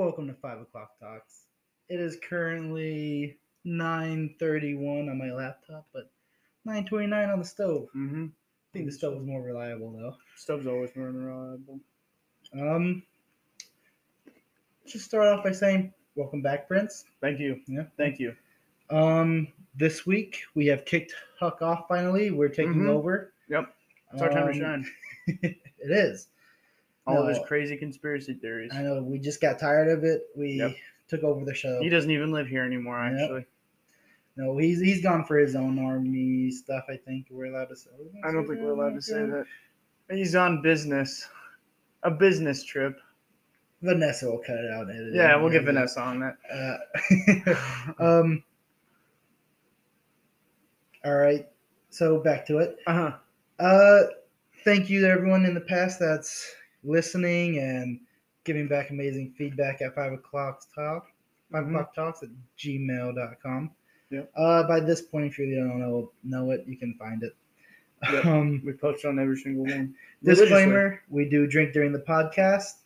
Welcome to Five O'clock Talks. It is currently nine thirty-one on my laptop, but nine twenty-nine on the stove. Mm-hmm. I think the stove is more reliable though. Stove's always more reliable. Um, just start off by saying welcome back, Prince. Thank you. Yeah. Thank you. Um, this week we have kicked Huck off. Finally, we're taking Mhm. over. Yep. It's our time to Um, shine. it is. All of his crazy conspiracy theories. I know we just got tired of it. We Yep. took over the show. He doesn't even live here anymore, Yep. actually. No, he's he's gone for his own army stuff. I think we're allowed to say. I don't think we're allowed to say that. He's on business. A business trip. Vanessa will cut it out. And edit it Yeah, in, we'll get. Vanessa on that. Uh, um. All right. So back to it. Uh-huh. Uh, thank you to everyone in the past that's listening and giving back amazing feedback at five o'clock talk. 5 Mhm. o'clock talks at gmail.com. Yep. Uh, by this point, if you don't know know it, you can find it. Yep. Um, We post on every single one. disclaimer: We do drink during the podcast.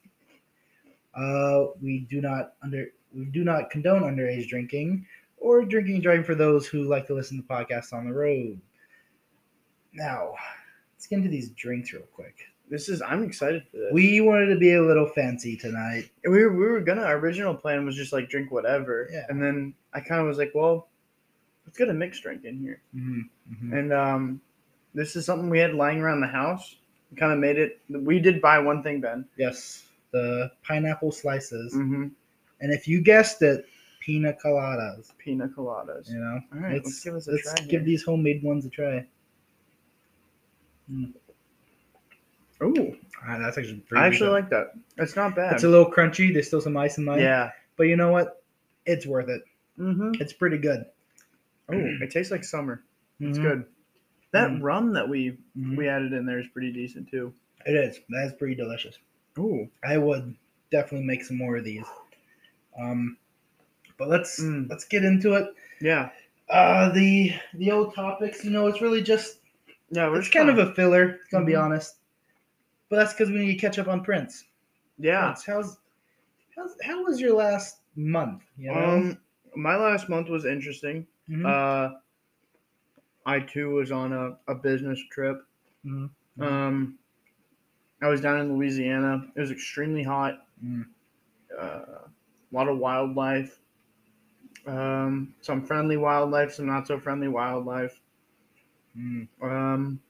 Uh, we do not under we do not condone underage drinking or drinking and driving for those who like to listen to podcasts on the road. Now, let's get into these drinks real quick. This is I'm excited for this. We wanted to be a little fancy tonight. we were, we were gonna our original plan was just like drink whatever. Yeah. And then I kind of was like, well, let's get a mixed drink in here. Mm-hmm. And um, this is something we had lying around the house. We kind of made it. We did buy one thing, Ben. Yes, the pineapple slices, Mm-hmm. and if you guessed it, pina coladas. Pina coladas. You know, All right, let's give this a let's try give here. these homemade ones a try. Ooh, Ah, that's actually pretty I actually like that. It's not bad. It's a little crunchy. There's still some ice in mine. yeah. But you know what? It's worth it. Mm-hmm. It's pretty good. Oh, it tastes like summer. It's Mhm. good. That Mhm. rum that we we added in there is pretty decent too. It is. That is pretty delicious. Ooh. I would definitely make some more of these. Um, but let's Mm. let's get into it. Yeah. Uh, the the old topics. You know, it's really just Yeah. It's kind of a filler. Gonna be Mhm. honest. But that's because we need to catch up on Prince. yeah. Prince, how's how's how was your last month? You know. Um, my last month was interesting. Mhm. Uh, I too was on a, a business trip. Mhm. Um, I was down in Louisiana. It was extremely hot. Mm. Uh, a lot of wildlife. Um, some friendly wildlife, some not so friendly wildlife. Mm. Um,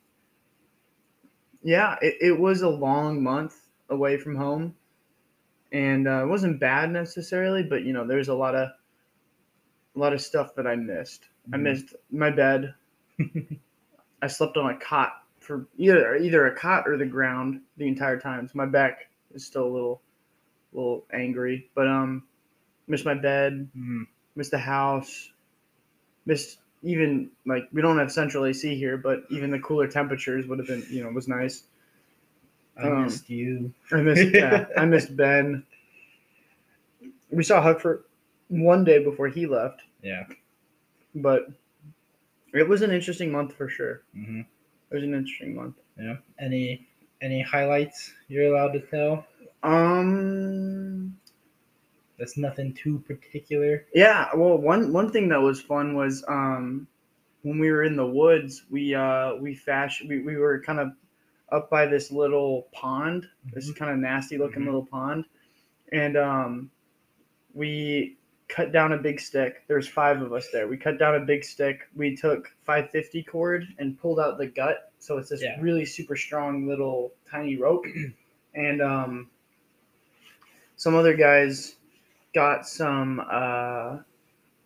yeah, it, it was a long month away from home, and uh, it wasn't bad necessarily, but you know, there's a lot of a lot of stuff that I missed. I Mhm. missed my bed. I slept on a cot for either either a cot or the ground the entire time, so my back is still a little a little angry. But um, missed my bed, Mm. missed the house, missed even like we don't have central AC here, but even the cooler temperatures would have been you know was nice. I Um, missed you. I missed yeah, I missed Ben. We saw Huck for one day before he left, Yeah. but it was an interesting month for sure. hmm It was an interesting month. Yeah. Any any highlights you're allowed to tell? Um. That's nothing too particular. Yeah. Well, one one thing that was fun was um, when we were in the woods, we uh we fashion we, we were kind of up by this little pond, this kind of nasty looking Mhm. little pond, and um, we cut down a big stick. There's five of us there. We cut down a big stick. We took 550 cord and pulled out the gut, so it's this Yeah. really super strong little tiny rope, and um, some other guys got some uh,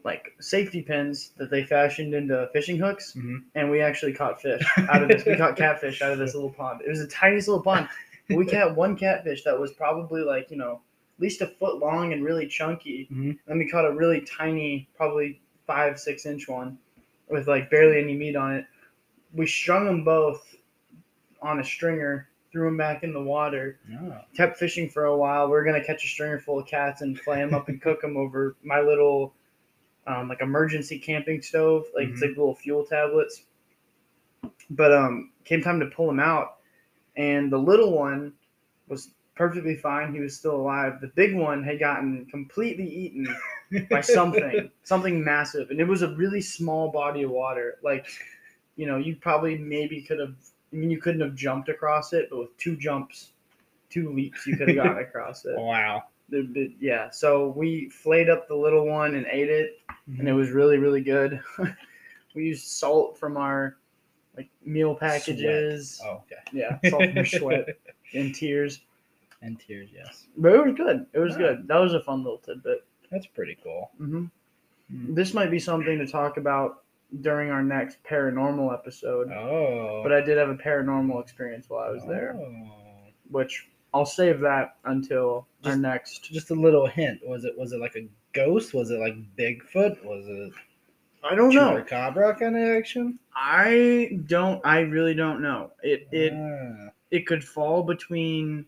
like safety pins that they fashioned into fishing hooks, Mhm. and we actually caught fish out of this. we caught catfish out of this little pond. It was the tiniest little pond. We caught one catfish that was probably like you know at least a foot long and really chunky. Mhm. Then we caught a really tiny, probably five six inch one with like barely any meat on it. We strung them both on a stringer, threw them back in the water, Oh. kept fishing for a while. We were gonna catch a stringer full of cats and flay them up and cook them over my little, um, like emergency camping stove. Like it's Mhm. like little fuel tablets. But um, came time to pull them out, and the little one was perfectly fine. He was still alive. The big one had gotten completely eaten by something, something massive, and it was a really small body of water. Like, you know, you probably maybe could have. I mean, you couldn't have jumped across it, but with two jumps, two leaps, you could have gotten across it. Wow. Yeah. So we flayed up the little one and ate it, and it was really really good. we used salt from our like meal packages. Oh, okay. Yeah, salt from sweat and tears. And tears, yes. But it was good. It was Yeah. good. That was a fun little tidbit. That's pretty cool. hmm Mm. This might be something to talk about during our next paranormal episode. Oh. But I did have a paranormal experience while I was there, Oh. which I'll save that until our next. Just a little hint. Was it was it like a ghost? Was it like Bigfoot? Was it I don't know. Cobra kind of action? I don't. I really don't know. It it Ah. it could fall between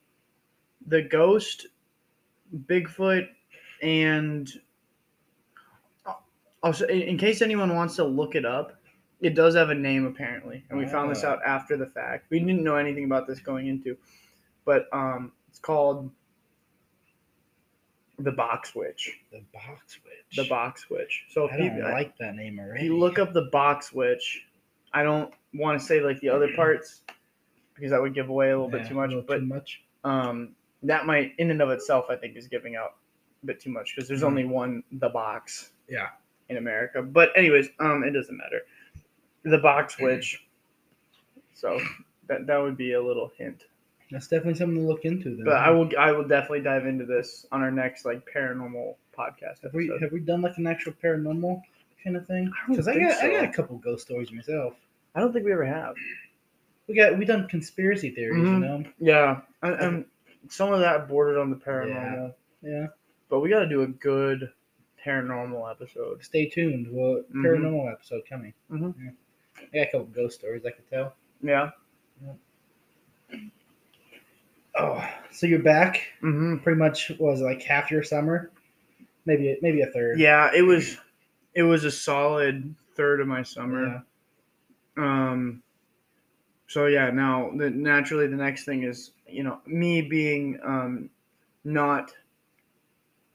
the ghost, Bigfoot, and also in in case anyone wants to look it up, it does have a name apparently, and we found this Ah. out after the fact. We didn't know anything about this going into, but um, it's called the Box Witch. the box witch. The Box Witch. So if I you, don't like that name already. if you look up the Box Witch, I don't want to say like the other parts because that would give away a little bit too much, a little but too much. um, that might in and of itself I think is giving out a bit too much because there's Mhm. only one the box Yeah. In America. But anyways, um, it doesn't matter. The box witch. So that that would be a little hint. That's definitely something to look into. Then. But I will I will definitely dive into this on our next like paranormal podcast Have we have we done like an actual paranormal kind of thing? Because I, think got I got a couple ghost stories myself. I don't think we ever have. We got we done conspiracy theories, you Mhm. know. Yeah, and, and some of that bordered on the paranormal, Yeah. but we got to do a good paranormal episode. Stay tuned. Well, Mhm. paranormal episode coming. Mhm. Yeah. I got a couple ghost stories I could tell. Yeah. Oh, so you're back? hmm Pretty much was like half your summer, maybe maybe a third. Yeah, it was it was a solid third of my summer. Um so yeah, now the naturally the next thing is, you know, me being um not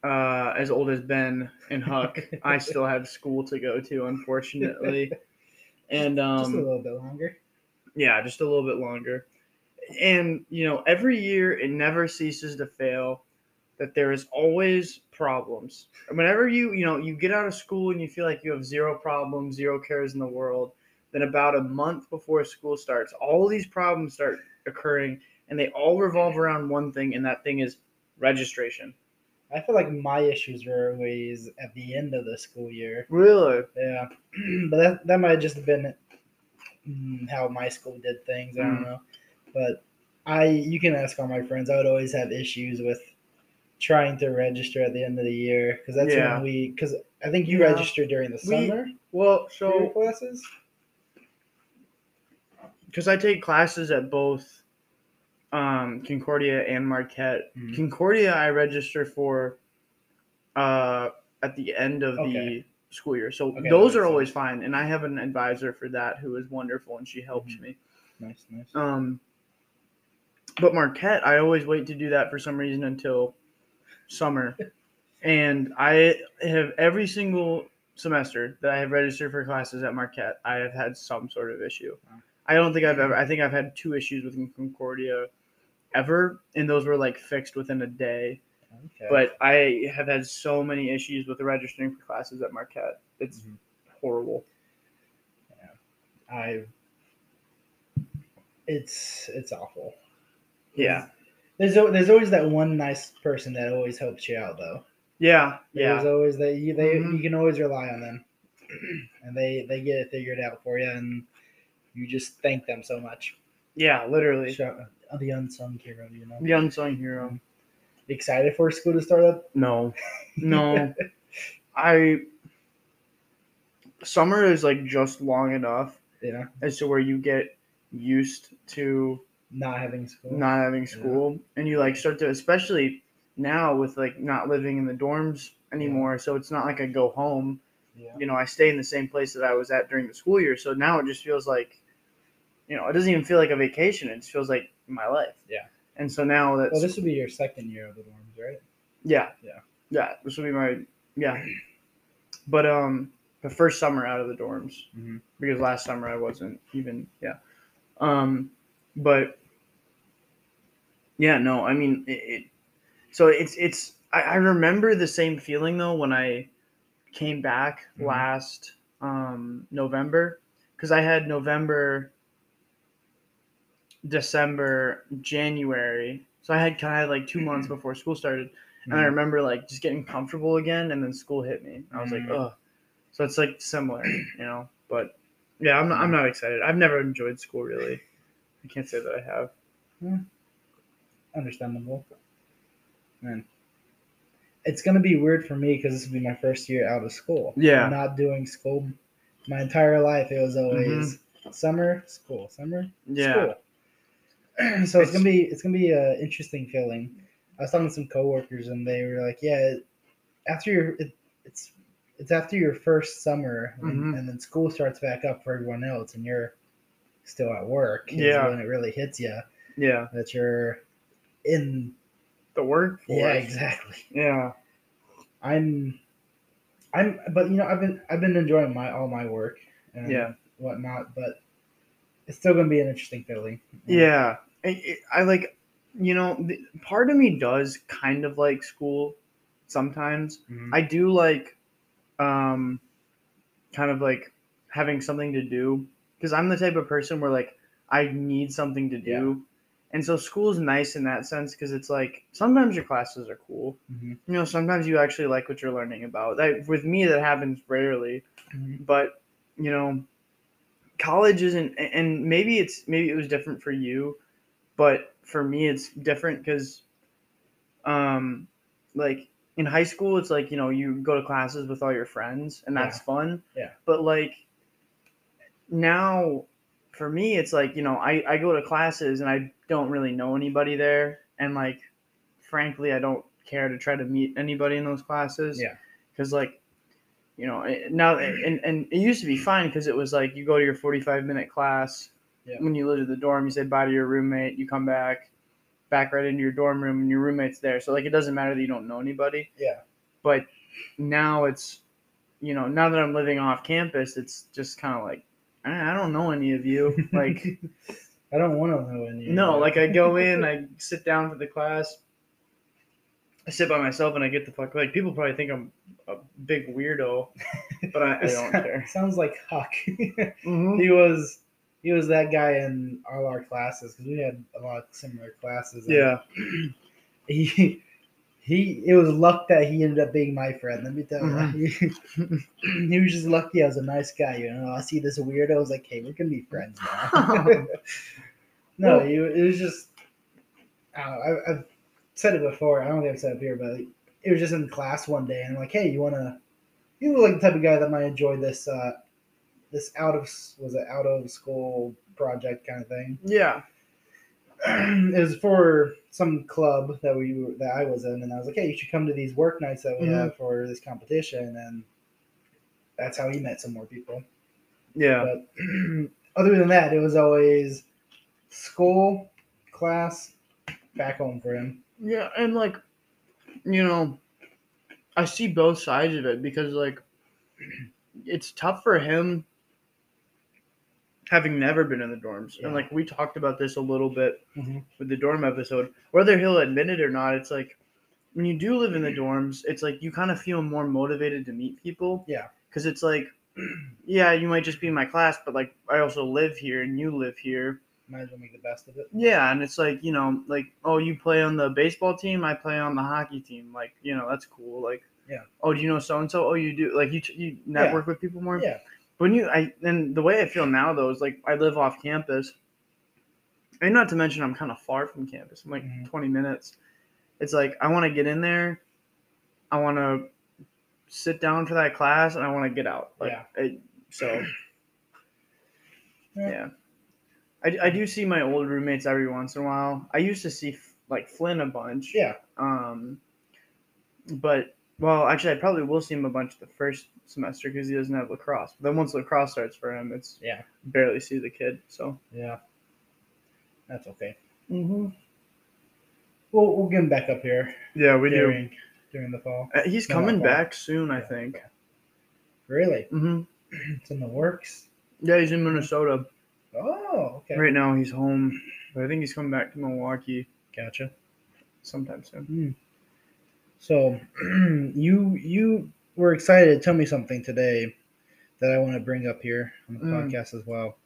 uh as old as Ben and Huck, I still have school to go to unfortunately. And um Just a little bit longer. yeah, just a little bit longer. And you know, every year it never ceases to fail that there is always problems. And Whenever you you know you get out of school and you feel like you have zero problems, zero cares in the world, then about a month before school starts, all these problems start occurring, and they all revolve around one thing, and that thing is registration. I feel like my issues were always at the end of the school year. Really? Yeah, but that that might have just been mm, how my school did things. I don't Mm. know, but I you can ask all my friends. I would always have issues with trying to register at the end of the year because that's Yeah. when we because I think you Yeah. registered during the We- summer Well, for so classes. because I take classes at both um, Concordia and Marquette. Mhm. Concordia, I register for uh, at the end of Okay. the school year, so Okay, those are always fine. And I have an advisor for that who is wonderful, and she helps Mhm. me. Nice, nice. Um, but Marquette, I always wait to do that for some reason until summer. and I have every single semester that I have registered for classes at Marquette, I have had some sort of issue. I don't think I've ever, I think I've had two issues with Concordia ever, and those were like fixed within a day. Okay. But I have had so many issues with registering for classes at Marquette. It's Mhm. horrible. I it's it's awful. Yeah. There's there's always that one nice person that always helps you out though. Yeah. Yeah. There's Yeah. always that you they Mhm. you can always rely on them, and they they get it figured out for you, and you just thank them so much. Yeah. Literally. Uh, Uh, the unsung hero, you know. The unsung hero. Mm. Excited for school to start up? No, no. I summer is like just long enough Yeah, as to where you get used to not having school. not having school, and you like start to, especially now with like not living in the dorms anymore. So it's not like I go home. Yeah. You know, I stay in the same place that I was at during the school year. So now it just feels like, you know, it doesn't even feel like a vacation. It just feels like my life. Yeah. And so now that's Well, this would be your second year of the dorms, right? yeah, Yeah. yeah. This would be my yeah. But um, the first summer out of the dorms Mhm. because last summer I wasn't even yeah. Um, but yeah, no, I mean it. it so it's it's I, I remember the same feeling though when I came back Mhm. last um November because I had November, December, January. So I had kind of like two months before school started, and I Mhm. remember like just getting comfortable again, and then school hit me. I was like, Mhm. ugh. So it's like similar, you know. But yeah, I'm not, I'm not excited. I've never enjoyed school really. I can't say that I have. Understandable. Man, it's gonna be weird for me because this will be my first year out of school. Yeah. not doing school. My entire life, it was always summer school, summer Mm-hmm. Yeah. school. so it's gonna be it's gonna be an interesting feeling. I was talking to some coworkers and they were like, "Yeah, after your it, it's it's after your first summer and, Mhm. and then school starts back up for everyone else and you're still at work. Yeah. when it really hits you Yeah. that you're in. The workforce. Yeah, exactly. Yeah. I'm, I'm, but you know, I've been I've been enjoying my all my work and Yeah. whatnot, but it's still gonna be an interesting feeling. Yeah. I, I like, you know, part of me does kind of like school sometimes. Mhm. I do like, um, kind of like having something to do because I'm the type of person where like I need something to do. And so school is nice in that sense because it's like sometimes your classes are cool. Mhm. You know, sometimes you actually like what you're learning about. That with me that happens rarely. Mhm. but you know college isn't and maybe it's maybe it was different for you but for me it's different because um like in high school it's like you know you go to classes with all your friends and that's fun Yeah. but like now for me it's like you know I, I go to classes and i don't really know anybody there and like frankly i don't care to try to meet anybody in those classes Yeah. because like you know now and, and it used to be fine because it was like you go to your 45 minute class Yeah. when you lived at the dorm you say bye to your roommate you come back back right into your dorm room and your roommate's there so like it doesn't matter that you don't know anybody Yeah. but now it's you know now that i'm living off campus it's just kind of like I I don't know any of you like I don't want to know any. of no like i go in i sit down for the class i sit by myself and i get the fuck like people probably think i'm a big weirdo but i, I don't care Sounds like Huck. Mhm. he was he was that guy in all our classes because we had a lot of similar classes. yeah he he it was luck that he ended up being my friend. Let me tell you, Mm-hmm. he was just lucky. I was a nice guy. You know, I see this weirdo. I was like, hey, we're gonna be friends now. no, Well- he, it was just. I, I, I've said it before. I don't think I've said it here, but it was just in class one day, and I'm like, hey, you wanna? You look like the type of guy that might enjoy this. uh This out of was it out of school project kind of thing. yeah it was for some club that we that I was in, and I was like, "Hey, you should come to these work nights that we Mhm. have for this competition." And that's how he met some more people. yeah But other than that, it was always school, class, back home for him. Yeah, and like, you know, I see both sides of it because like, it's tough for him having never been in the dorms, Yeah. and like we talked about this a little bit Mhm. with the dorm episode. Whether he'll admit it or not, it's like when you do live in the dorms, it's like you kind of feel more motivated to meet people. Yeah. because it's like, yeah, you might just be in my class, but like I also live here and you live here. Might as well make the best of it. Yeah, and it's like, you know, like, oh, you play on the baseball team, I play on the hockey team. Like, you know, that's cool. Like, Yeah. Oh, do you know so and so? Oh, you do. Like, you you network with people more. Yeah. When you, I, and the way I feel now though is like I live off campus, and not to mention I'm kind of far from campus. I'm like Mhm. 20 minutes. It's like I want to get in there, I want to sit down for that class, and I want to get out. Like, Yeah. it- so. Yeah. Yeah. I, I do see my old roommates every once in a while. I used to see like Flynn a bunch. Yeah. Um, but well, actually, I probably will see him a bunch the first semester because he doesn't have lacrosse. But then once lacrosse starts for him, it's Yeah. barely see the kid. So. Yeah. That's okay. Mm-hmm. We'll we'll get him back up here Yeah, we do. during during the fall. Uh, he's No, coming back soon, I Yeah. think. Really, hmm it's in the works. Yeah, he's in Minnesota Oh, okay, right now. He's home, but I think he's coming back to Milwaukee gotcha. sometime soon. So you you were excited to tell me something today that I want to bring up here on the Mm. podcast as well.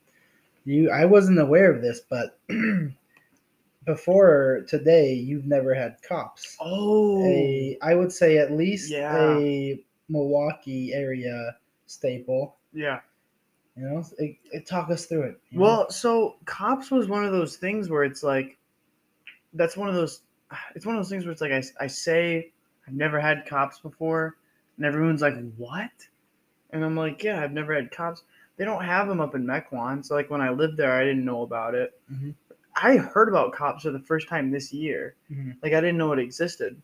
You I wasn't aware of this, but before today you've never had Kopp's. Oh, A I would say at least Yeah. a Milwaukee area staple. yeah. You know, it, it, talk us through it. you know? Well, so Kopp's was one of those things where it's like, that's one of those. It's one of those things where it's like I, I say I've never had Kopp's before, and everyone's like, "What?" And I'm like, "Yeah, I've never had Kopp's." They don't have them up in Mequon, so like when I lived there, I didn't know about it. Mhm. I heard about Kopp's for the first time this year. Mhm. Like I didn't know it existed,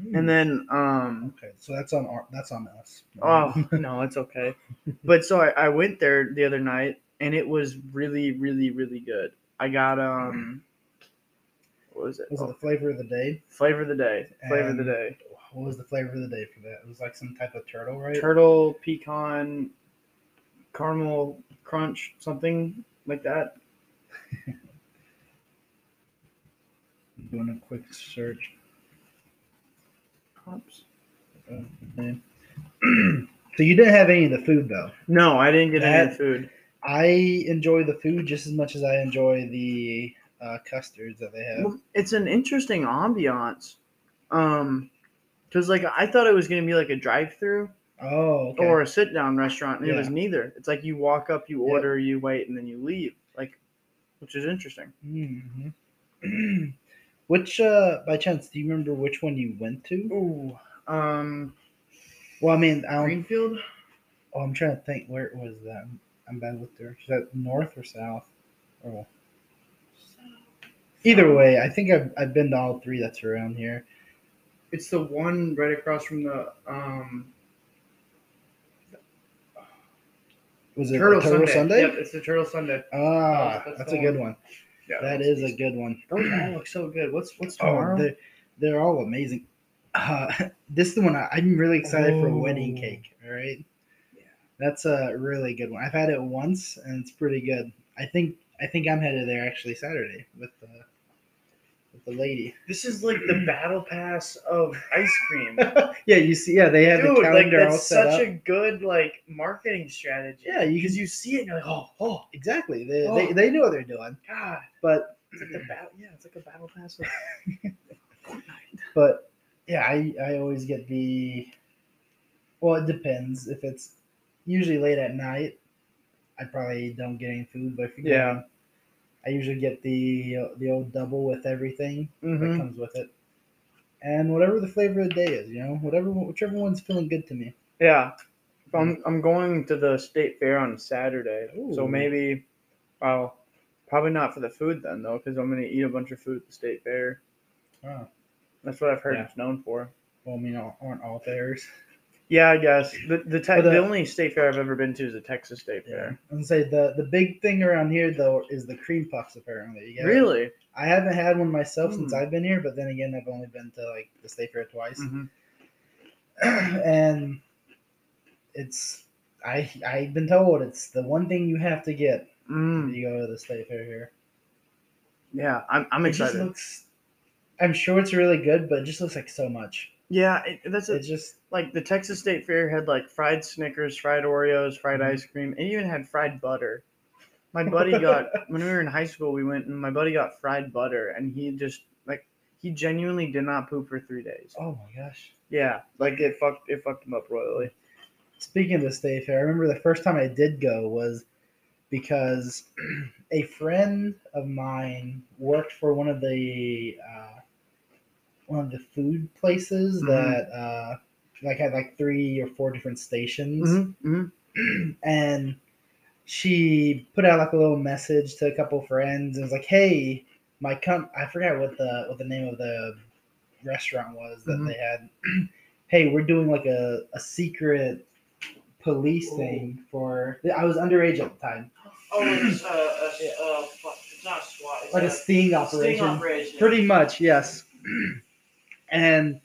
Hmm. and then um, okay, so that's on our, that's on us. Oh no, it's okay. But so I, I went there the other night and it was really, really, really good. I got um what was it? was it the flavor of the day? Flavor of the day. Flavor of the day. What was the flavor of the day for that? It was like some type of turtle, right? Turtle, pecan, caramel crunch, something like that. Doing a quick search. Okay. so you didn't have any of the food though. No, I didn't get any That- food. I enjoy the food just as much as I enjoy the uh, custards that they have. Well, it's an interesting ambiance. Um because like I thought it was gonna be like a drive through. Oh, okay. or a sit down restaurant, and it was neither. It's like you walk up, you Yep. order, you wait, and then you leave. Like, which is interesting. hmm which, uh, by chance, do you remember which one you went to? Ooh, um, Well, I mean, I Greenfield. oh, I'm trying to think where it was that. I'm bad with there. Is that north or south? Or either way, I think I've, I've been to all three that's around here. It's the one right across from the um Was it Turtle, Turtle, Sundae. Sundae? Yep, it's the Turtle Sundae. Ah, That's that's, the a good one. one. Yeah, That those- a good one. Those all look so good. What's what's Oh, they're, they're all amazing. Uh, this is the one I, I'm really excited for a wedding Oh. cake. All right. Yeah. That's a really good one. I've had it once and it's pretty good. I think I think I'm headed there actually Saturday with the with the lady. this is like the battle pass of ice cream. yeah, you see, yeah, they have Dude, the like calendar all that's set such up. a good like marketing strategy. Yeah, because can- you see it and you're like, oh, oh, exactly. They, Oh. they they know what they're doing, God. but It's like the battle. Yeah, it's like a battle pass of Fortnite. but yeah, I I always get the. Well, it depends. If it's usually late at night, I probably don't get any food. But if you Yeah. I usually get the uh, the old double with everything that Mhm. comes with it, and whatever the flavor of the day is, you know, whatever whichever one's feeling good to me. Yeah. I'm I'm going to the state fair on Saturday, so Ooh. maybe, well, probably not for the food then though, because I'm gonna eat a bunch of food at the state fair. Oh, That's what I've heard Yeah. it's known for. well, I mean, aren't all fairs? Yeah, I guess the the, te- But, uh, the only state fair I've ever been to is the Texas State. Fair. And say the the big thing around here though is the cream puffs. Apparently, you get it? Really? I haven't had one myself since Hmm. I've been here, but then again, I've only been to like the state fair twice, Mhm. and it's I I've been told it's the one thing you have to get Mm. if you go to the state fair here. Yeah, I'm I'm It just excited. looks. I'm sure it's really good, but it just looks like so much. yeah, it, that's It just like the Texas State Fair had like fried Snickers, fried Oreos, fried Mhm. ice cream, and even had fried butter. My buddy got when we were in high school, we went and my buddy got fried butter, and he just like he genuinely did not poop for three days. oh my gosh. Yeah, like it fucked it fucked him up royally. Speaking of the state fair, I remember the first time I did go was because a friend of mine worked for one of the uh, one of the food places Mhm. that uh, like had like three or four different stations, Mm-hmm. and she put out like a little message to a couple friends and was like, "Hey, my com I forgot what the what the name of the restaurant was that Mhm. they had. hey, we're doing like a, a secret police thing for. I was underage at the time, Oh, it's uh, uh, uh, it's not SWAT. It's like a sting operation. Sting operation. Pretty much, yes. and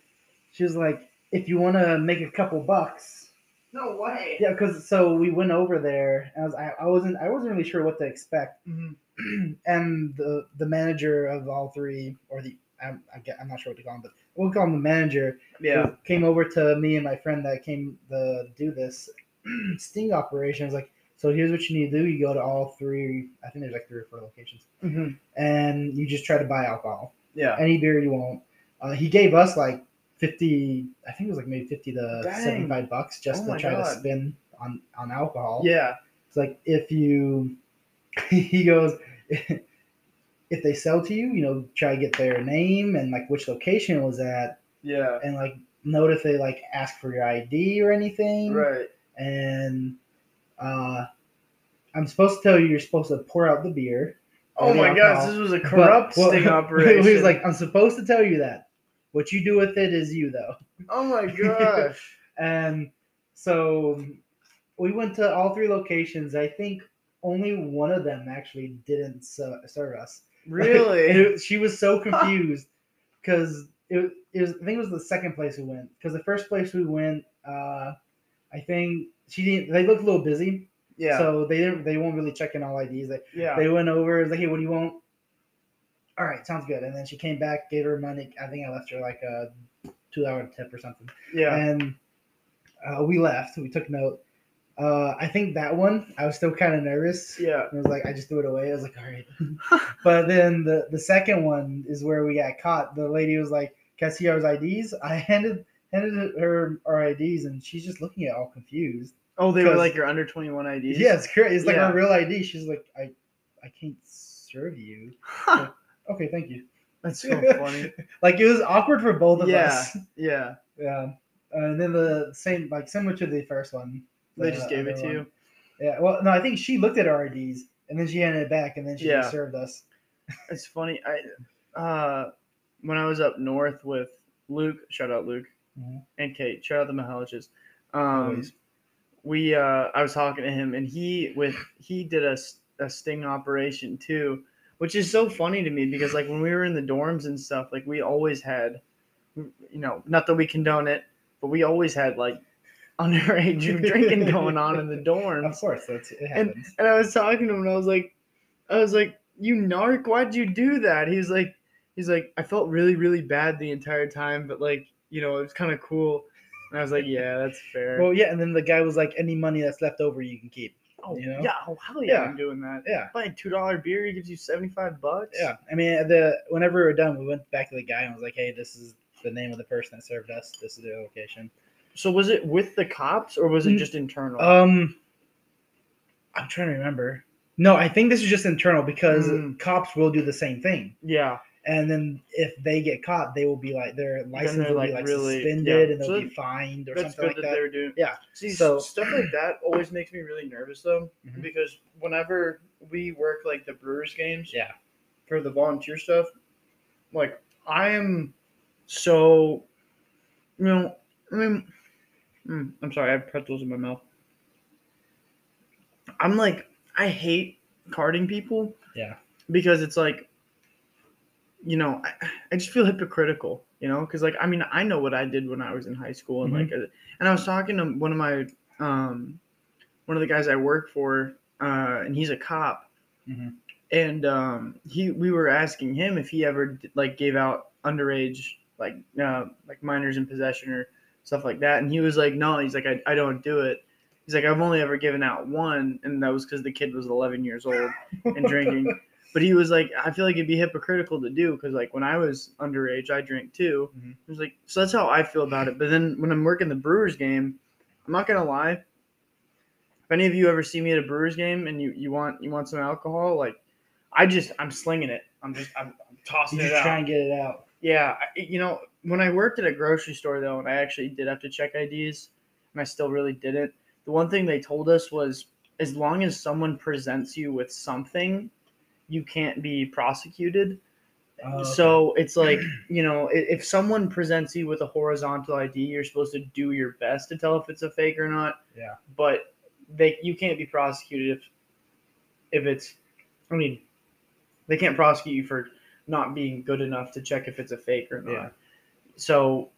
she was like, "If you want to make a couple bucks." No way. Yeah, because so we went over there, and I was I, I wasn't I wasn't really sure what to expect, Mhm. and the the manager of all three, or the I'm, I'm not sure what to call him, but we'll call him the manager. Yeah. came over to me and my friend that came to do this sting operation. I was like, so here's what you need to do: you go to all three. I think there's like three or four locations, hmm and you just try to buy alcohol, Yeah. any beer you want. Uh, he gave us like fifty. I think it was like maybe fifty to Dang. seventy-five bucks just Oh to try to spin on on alcohol. Yeah. It's like if you, he goes, if they sell to you, you know, try to get their name and like which location it was at, Yeah. and like note if they like ask for your ID or anything. Right. And uh, I'm supposed to tell you you're supposed to pour out the beer. Oh my gosh, this was a but- corrupt well, sting operation. He was like, I'm supposed to tell you that. What you do with it is you, though. oh my gosh. And so we went to all three locations. I think only one of them actually didn't serve us. really? And it- she was so confused because it, it was. I think it was the second place we went. Because the first place we went, uh, I think she didn't. They looked a little busy, yeah. so they didn't. They won't really check in all IDs. They yeah. they went over. like, hey, what do you want? All right, sounds good. And then she came back, gave her money. I think I left her like a two hour tip or something. yeah. And uh, we left. We took note. Uh, I think that one I was still kind of nervous. Yeah. I was like, I just threw it away. I was like, all right. but then the the second one is where we got caught. The lady was like, "Can I see our IDs?" I handed handed her our IDs, and she's just looking at it all confused. Oh, they were like your under 21 IDs? Yeah, it's great. It's like Yeah. our real ID. She's like, I I can't serve you. Huh. Okay, thank you. That's so funny. Like it was awkward for both of Yeah. us. Yeah. Yeah. And then the same, like similar to the first one. They the just gave it to one. you. Yeah. Well, no, I think she looked at our IDs and then she handed it back and then she Yeah. served us. It's funny. I uh when I was up north with Luke, shout out Luke Mhm. and Kate, shout out the Mahaliches. Um we uh I was talking to him and he with he did a, a sting operation too, which is so funny to me because like when we were in the dorms and stuff, like we always had you know, not that we condone it, but we always had like underage drinking going on in the dorms. Of course, that's it And- And I was talking to him and I was like, I was like, you narc, why'd you do that? He's like, he's like, I felt really, really bad the entire time, but like, you know, it was kind of cool. And I was like, yeah, that's fair. well, yeah, and then the guy was like, "Any money that's left over, you can keep." Oh, you know? yeah, oh, hell yeah, Yeah. I'm doing that. Yeah. Buying two dollar beer, he gives you seventy five bucks. Yeah. I mean, the whenever we were done, we went back to the guy and was like, "Hey, this is the name of the person that served us. This is their location." So was it with the cops or was it Mm, just internal? Um, I'm trying to remember. No, I think this is just internal because Mm. cops will do the same thing. yeah. And then if they get caught, they will be like their license they're, will like, be like really- suspended yeah. and they'll So be fined or That's something good like that, that. they're doing. Yeah. See, So- so stuff like that always makes me really nervous though, Mhm. because whenever we work like the Brewers games, Yeah. for the volunteer stuff, like I am so, you know, I mean, mm, I'm sorry, I have pretzels in my mouth. I'm like, I hate carding people. Yeah. Because it's like, you know, I, I just feel hypocritical, you know, because like I mean I know what I did when I was in high school and Mhm. like, uh, and I was talking to one of my, um, one of the guys I work for, uh, and he's a cop, Mhm. and um, he we were asking him if he ever like gave out underage like uh, like minors in possession or stuff like that, and he was like, no, he's like I, I don't do it. He's like I've only ever given out one, and that was because the kid was 11 years old and drinking. But he was like, I feel like it'd be hypocritical to do because like when I was underage, I drank too. Mhm. He was like, so that's how I feel about it. But then when I'm working the Brewers game, I'm not gonna lie. If any of you ever see me at a Brewers game and you you want you want some alcohol, like I just I'm slinging it. I'm just I'm, I'm tossing You it just out. try and get it out. Yeah, I, you know, when I worked at a grocery store though, and I actually did have to check IDs, and I still really didn't. The one thing they told us was, as long as someone presents you with something, you can't be prosecuted. Oh, okay. So it's like you know, i- if someone presents you with a horizontal ID, you're supposed to do your best to tell if it's a fake or not. Yeah. But they you can't be prosecuted if if it's. I mean, they can't prosecute you for not being good enough to check if it's a fake or not. Yeah. So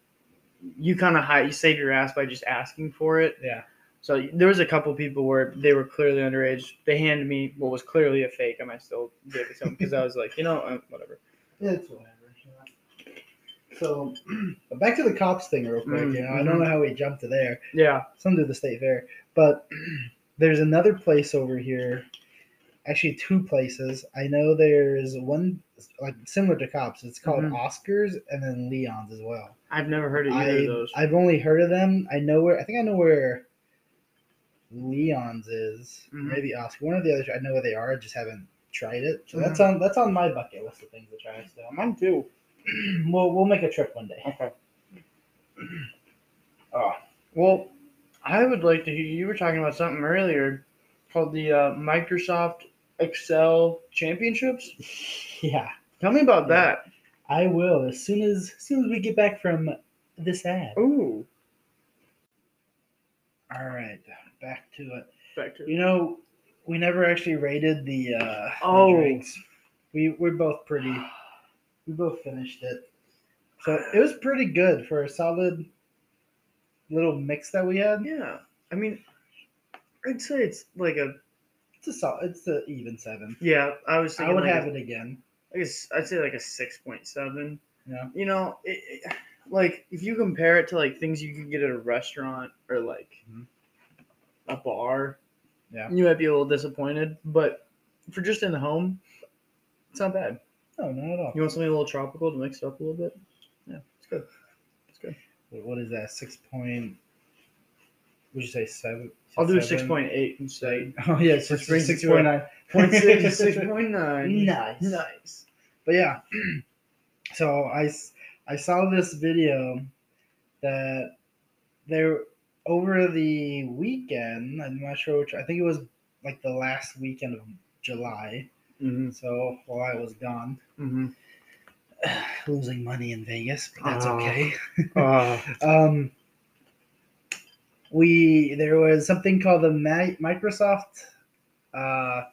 you kind of hide, you save your ass by just asking for it. Yeah. So there was a couple people where they were clearly underage. They handed me what was clearly a fake, and I still gave it to them because I was like, you know, uh, whatever. Yeah, it's whatever. yeah. So, back to the Kopp's thing real quick. Mm, you know, I don't know how we jumped to there. Yeah. Some to the state fair, but there's another place over here. Actually, two places. I know there's one like similar to Kopp's. It's called Mhm. Oscars and then Leon's as well. I've never heard of either I, of those. I've only heard of them. I know where. I think I know where Leon's is. Mhm. Maybe Oscar. One of the others. I know where they are. I just haven't tried it. So Mm-hmm. that's on that's on my bucket list of things to try still. Mine too. we'll we'll make a trip one day. Okay. Oh, Well, I would like to hear you were talking about something earlier called the uh, Microsoft Excel Championships. yeah. Tell me about Yeah. that. I will as soon as as soon as we get back from this ad. Ooh. All right, back to it. Back to You know, we never actually rated the uh the Oh. drinks. We we're both pretty we both finished it. So it was pretty good for a solid little mix that we had. Yeah. I mean, I'd say it's like a It's a solid it's an even seven. yeah. I was I would like have a, it again. I guess I'd say like a six point seven. Yeah. You know, it, it- like if you compare it to like things you could get at a restaurant or like Mhm. A bar, Yeah. you might be a little disappointed. But for just in the home, it's not bad. No, not at all. You want something a little tropical to mix it up a little bit? Yeah, it's good. It's good. Wait, What is that? Six point would you say seven? I'll do six point eight instead. Oh yeah, just six a point nine. Point six six point nine. Nice. Nice. But yeah, so I I saw this video that there over the weekend. I'm not sure which. I think it was like the last weekend of July. Mm-hmm. So while I was gone, Mm-hmm. losing money in Vegas, but that's Ah. okay. Uh, Um, we there was something called the Mi- Microsoft. Uh,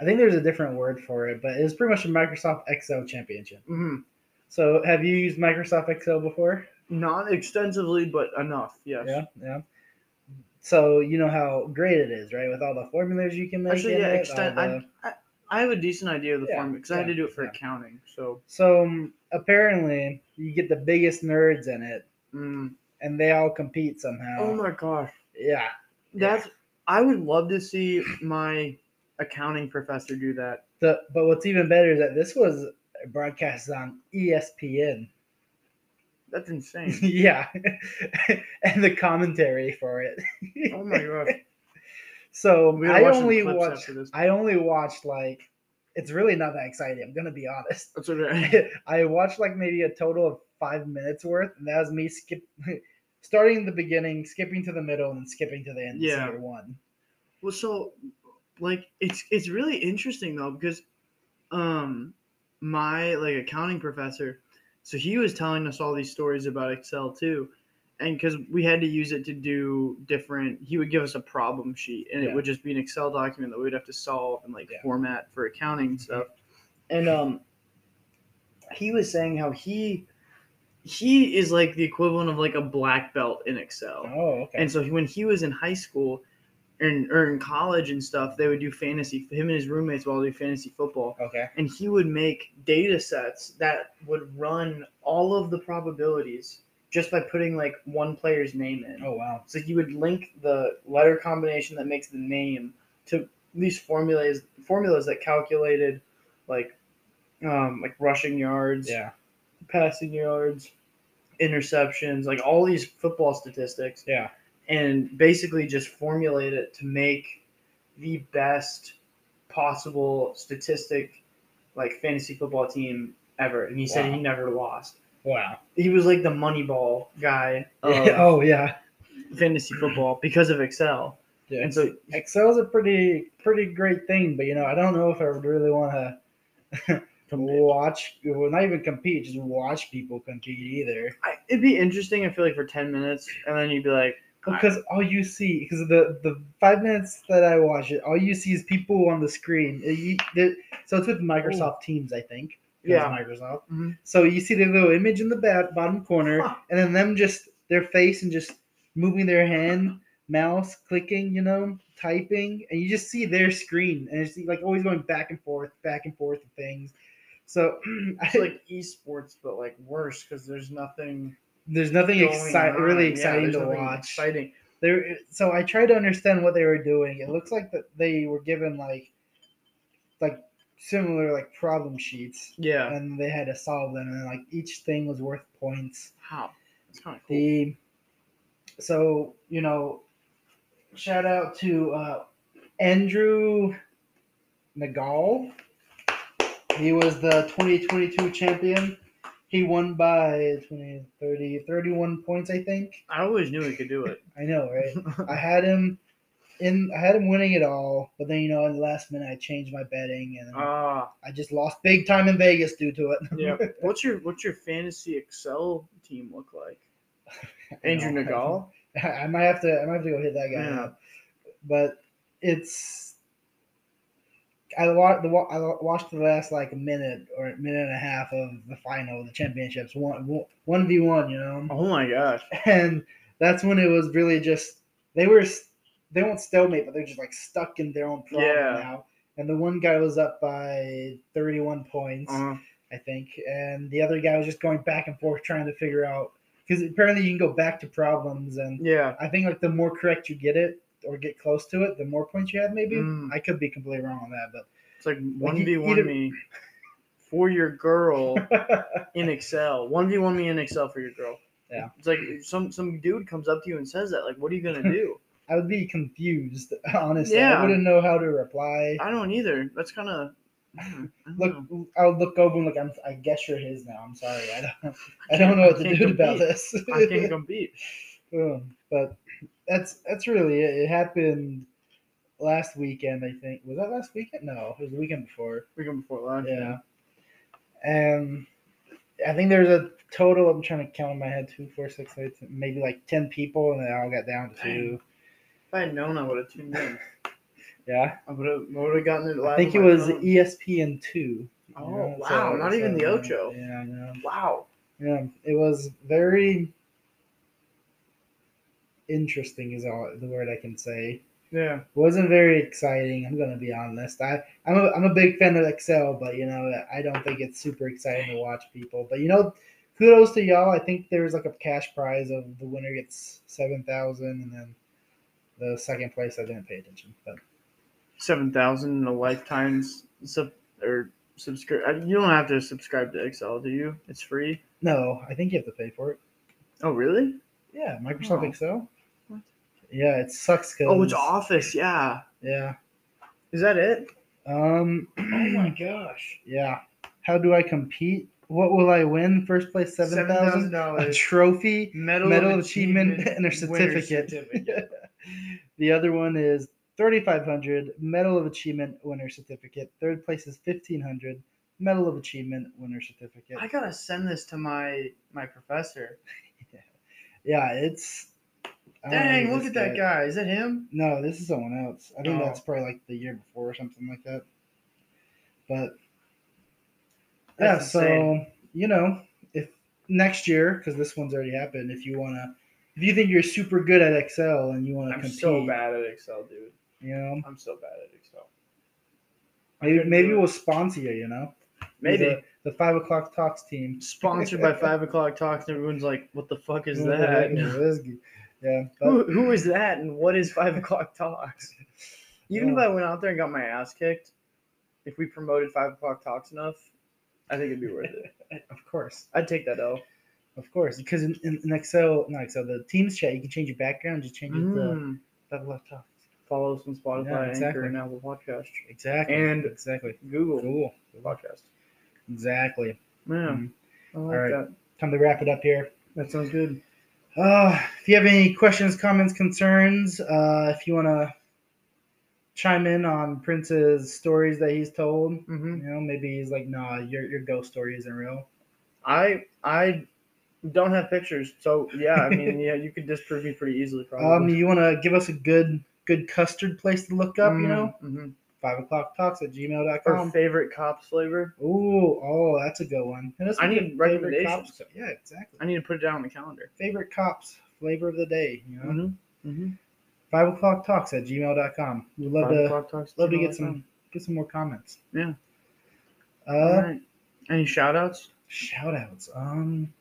I think there's a different word for it, but it was pretty much a Microsoft Excel Championship. hmm So, have you used Microsoft Excel before? Not extensively, but enough. Yes. Yeah, yeah. So you know how great it is, right? With all the formulas you can make. Actually, yeah. it, Extent. I, the- I I have a decent idea of the Yeah, form because I had to do it for yeah. accounting. So. So um, apparently, you get the biggest nerds in it, Mm. and they all compete somehow. Oh my gosh. Yeah, That's. I would love to see my accounting professor do that. The, but what's even better is that this was broadcast on ESPN. That's insane. yeah, and the commentary for it. oh my god. So I only watched. this. I only watched like. It's really not that exciting. I'm gonna be honest. That's okay. I watched like maybe a total of five minutes worth, and that was me skip, starting the beginning, skipping to the middle, and skipping to the end. Yeah. won. Well, so like it's it's really interesting though because um my like accounting professor, so he was telling us all these stories about Excel too, and because we had to use it to do different, he would give us a problem sheet, and Yeah. it would just be an Excel document that we would have to solve and like Yeah. format for accounting and stuff, and um he was saying how he he is like the equivalent of like a black belt in Excel. Oh, okay. And so when he was in high school and or in college and stuff, they would do fantasy. Him and his roommates would all do fantasy football, okay. and he would make data sets that would run all of the probabilities just by putting like one player's name in. Oh wow. So he would link the letter combination that makes the name to these formulas formulas that calculated like um, like rushing yards, Yeah. passing yards, interceptions, like all these football statistics Yeah. And basically just formulate it to make the best possible statistic like fantasy football team ever. And he said Wow. he never lost. Wow. He was like the Moneyball guy of oh yeah. fantasy football because of Excel. Yeah. And so Excel's a pretty pretty great thing, but you know I don't know if I would really want to watch, well, not even compete, just watch people compete either. I, it'd be interesting. I feel like for ten minutes, and then you'd be like, Because all you see, because the the five minutes that I watch it, all you see is people on the screen. Uh, you- so it's with Microsoft Teams, I think. Yeah. Microsoft. Mhm. So you see the little image in the ba- bottom corner, Huh. and then them just their face and just moving their hand, mouse clicking, you know, typing, and you just see their screen, and it's like always going back and forth, back and forth with things. So It's like esports, but like worse because there's nothing. There's nothing on. really exciting there's to watch. Exciting. There, so I tried to understand what they were doing. It looks like that they were given like, like similar like problem sheets, Yeah. and they had to solve them, and like each thing was worth points. How? It's kind of cool. The, so you know, shout out to uh, Andrew Nagal. He was the 2022 champion. He won by 20, 30, 31 points, I think. I always knew he could do it. I know, right? I had him in. I had him winning it all, but then you know, in the last minute, I changed my betting, and Ah, I just lost big time in Vegas due to it. yeah. What's your What's your fantasy Excel team look like? Andrew. Nagal. I might have to. I might have to go hit that guy Yeah. up. But it's. I watched the I watched the last like a minute or a minute and a half of the final, the championships, one one v one, you know, Oh my gosh. and that's when it was really just they were they weren't stalemate, but they're just like stuck in their own problem Yeah. now. And the one guy was up by thirty one points. Uh, I think, and the other guy was just going back and forth trying to figure out because apparently you can go back to problems, and yeah. I think like the more correct you get it or get close to it, the more points you have. Maybe Mm. I could be completely wrong on that, but It's like one v one me for your girl in Excel. One v one me in Excel for your girl. Yeah. It's like some some dude comes up to you and says that. Like, what are you gonna do? I would be confused. Honestly, Yeah. I wouldn't know how to reply. I don't either. That's kind of. Look, I'll look over and look. I'm, I guess you're his now. I'm sorry. I don't. I don't know what to do about this. I can't compete. Um, but that's that's really it. It happened last weekend. I think was that last weekend? No, it was the weekend before. Weekend before last. Yeah, and I think there's a total. I'm trying to count in my head: two, four, six, eight, maybe like ten people, and they all got down to two. If I had known, I would have tuned in. Yeah, I would have would have gotten it. I think it was phone. ESPN two. Oh, wow, not even the Ocho. Yeah, I know. Wow. Yeah, it was very interesting. Is all the word I can say. Yeah. wasn't very exciting. I'm gonna be honest. I I'm a, I'm a big fan of Excel, but you know I don't think it's super exciting to watch people. But you know, kudos to y'all. I think there's like a cash prize of the winner gets seven thousand, and then the second place I didn't pay attention. But Seven thousand in a lifetime's sub or subscribe. Uh, you don't have to subscribe to Excel, do you? It's free. no, I think you have to pay for it. Oh, really? Yeah, Microsoft Oh. Excel. What? Yeah, it sucks. Cause, Oh, it's Office. Yeah. Yeah. Is that it? Um. Oh my gosh. Yeah. How do I compete? What will I win? First place seven thousand. A dollars. trophy. Medal, Medal of of Achievement, Achievement and a certificate. certificate. the other one is 3500 Medal of Achievement winner certificate. Third place is 1500 Medal of Achievement winner certificate. I gotta send this to my my professor. yeah. Yeah, it's. I don't know Dang, look at that guy. Is that him? No, this is someone else. I think Oh. that's probably like the year before or something like that. But yeah, That's so you know, if next year, because this one's already happened, if you wanna, if you think you're super good at Excel and you wanna I'm compete, so bad at Excel, dude. you know, I'm so bad at Excel. maybe maybe we'll sponsor you. You know, Maybe the, the five o'clock talks team sponsored by Five O'clock Talks, and everyone's like, "What the fuck is that?" Yeah, but- who, who is that, and what is Five O'clock Talks? Even if I went out there and got my ass kicked, if we promoted Five O'clock Talks enough, I think it'd be worth it. of course, I'd take that L. of course, because in, in, in Excel, not Excel, the Teams chat, you can change your background, just change it to Mm. five o'clock talks. Follow us on Spotify, Yeah, exactly. Anchor, and Apple Podcast, Exactly, And- exactly, Google cool, Podcast. exactly. Yeah, Mhm. I like All right. that. Time to wrap it up here. That sounds good. Uh, if you have any questions, comments, concerns, uh, if you want to chime in on Prince's stories that he's told, hmm you know, maybe he's like, nah, your, your ghost story isn't real. I I don't have pictures, so yeah, I mean, yeah, you could disprove me pretty easily, Um, probably. you want to give us a good good custard place to look up, you know? hmm Five o'clock talks at Or gmail.com. favorite Kopp's flavor. Ooh, oh, that's a good one. I need recommendations. Kopp's. Yeah, exactly. I need to put it down on the calendar. Favorite Kopp's flavor of the day. You know, Mm-hmm. Mm-hmm. five o'clock talks at gmail.com. We'd love to love to get some get some more comments. Yeah. Uh, All right. Any shout outs? shout outs. Um,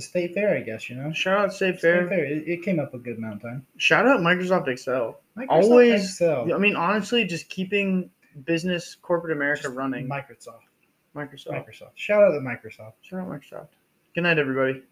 the state fair, I guess. You know, Shout out state Fair. fair. It, it came up a good amount of time. Shout out Microsoft Excel. Microsoft Always- Excel. I mean, honestly, just keeping business corporate America Just running. Microsoft. Microsoft. Microsoft. Shout out to Microsoft. Shout out Microsoft. Good night, everybody.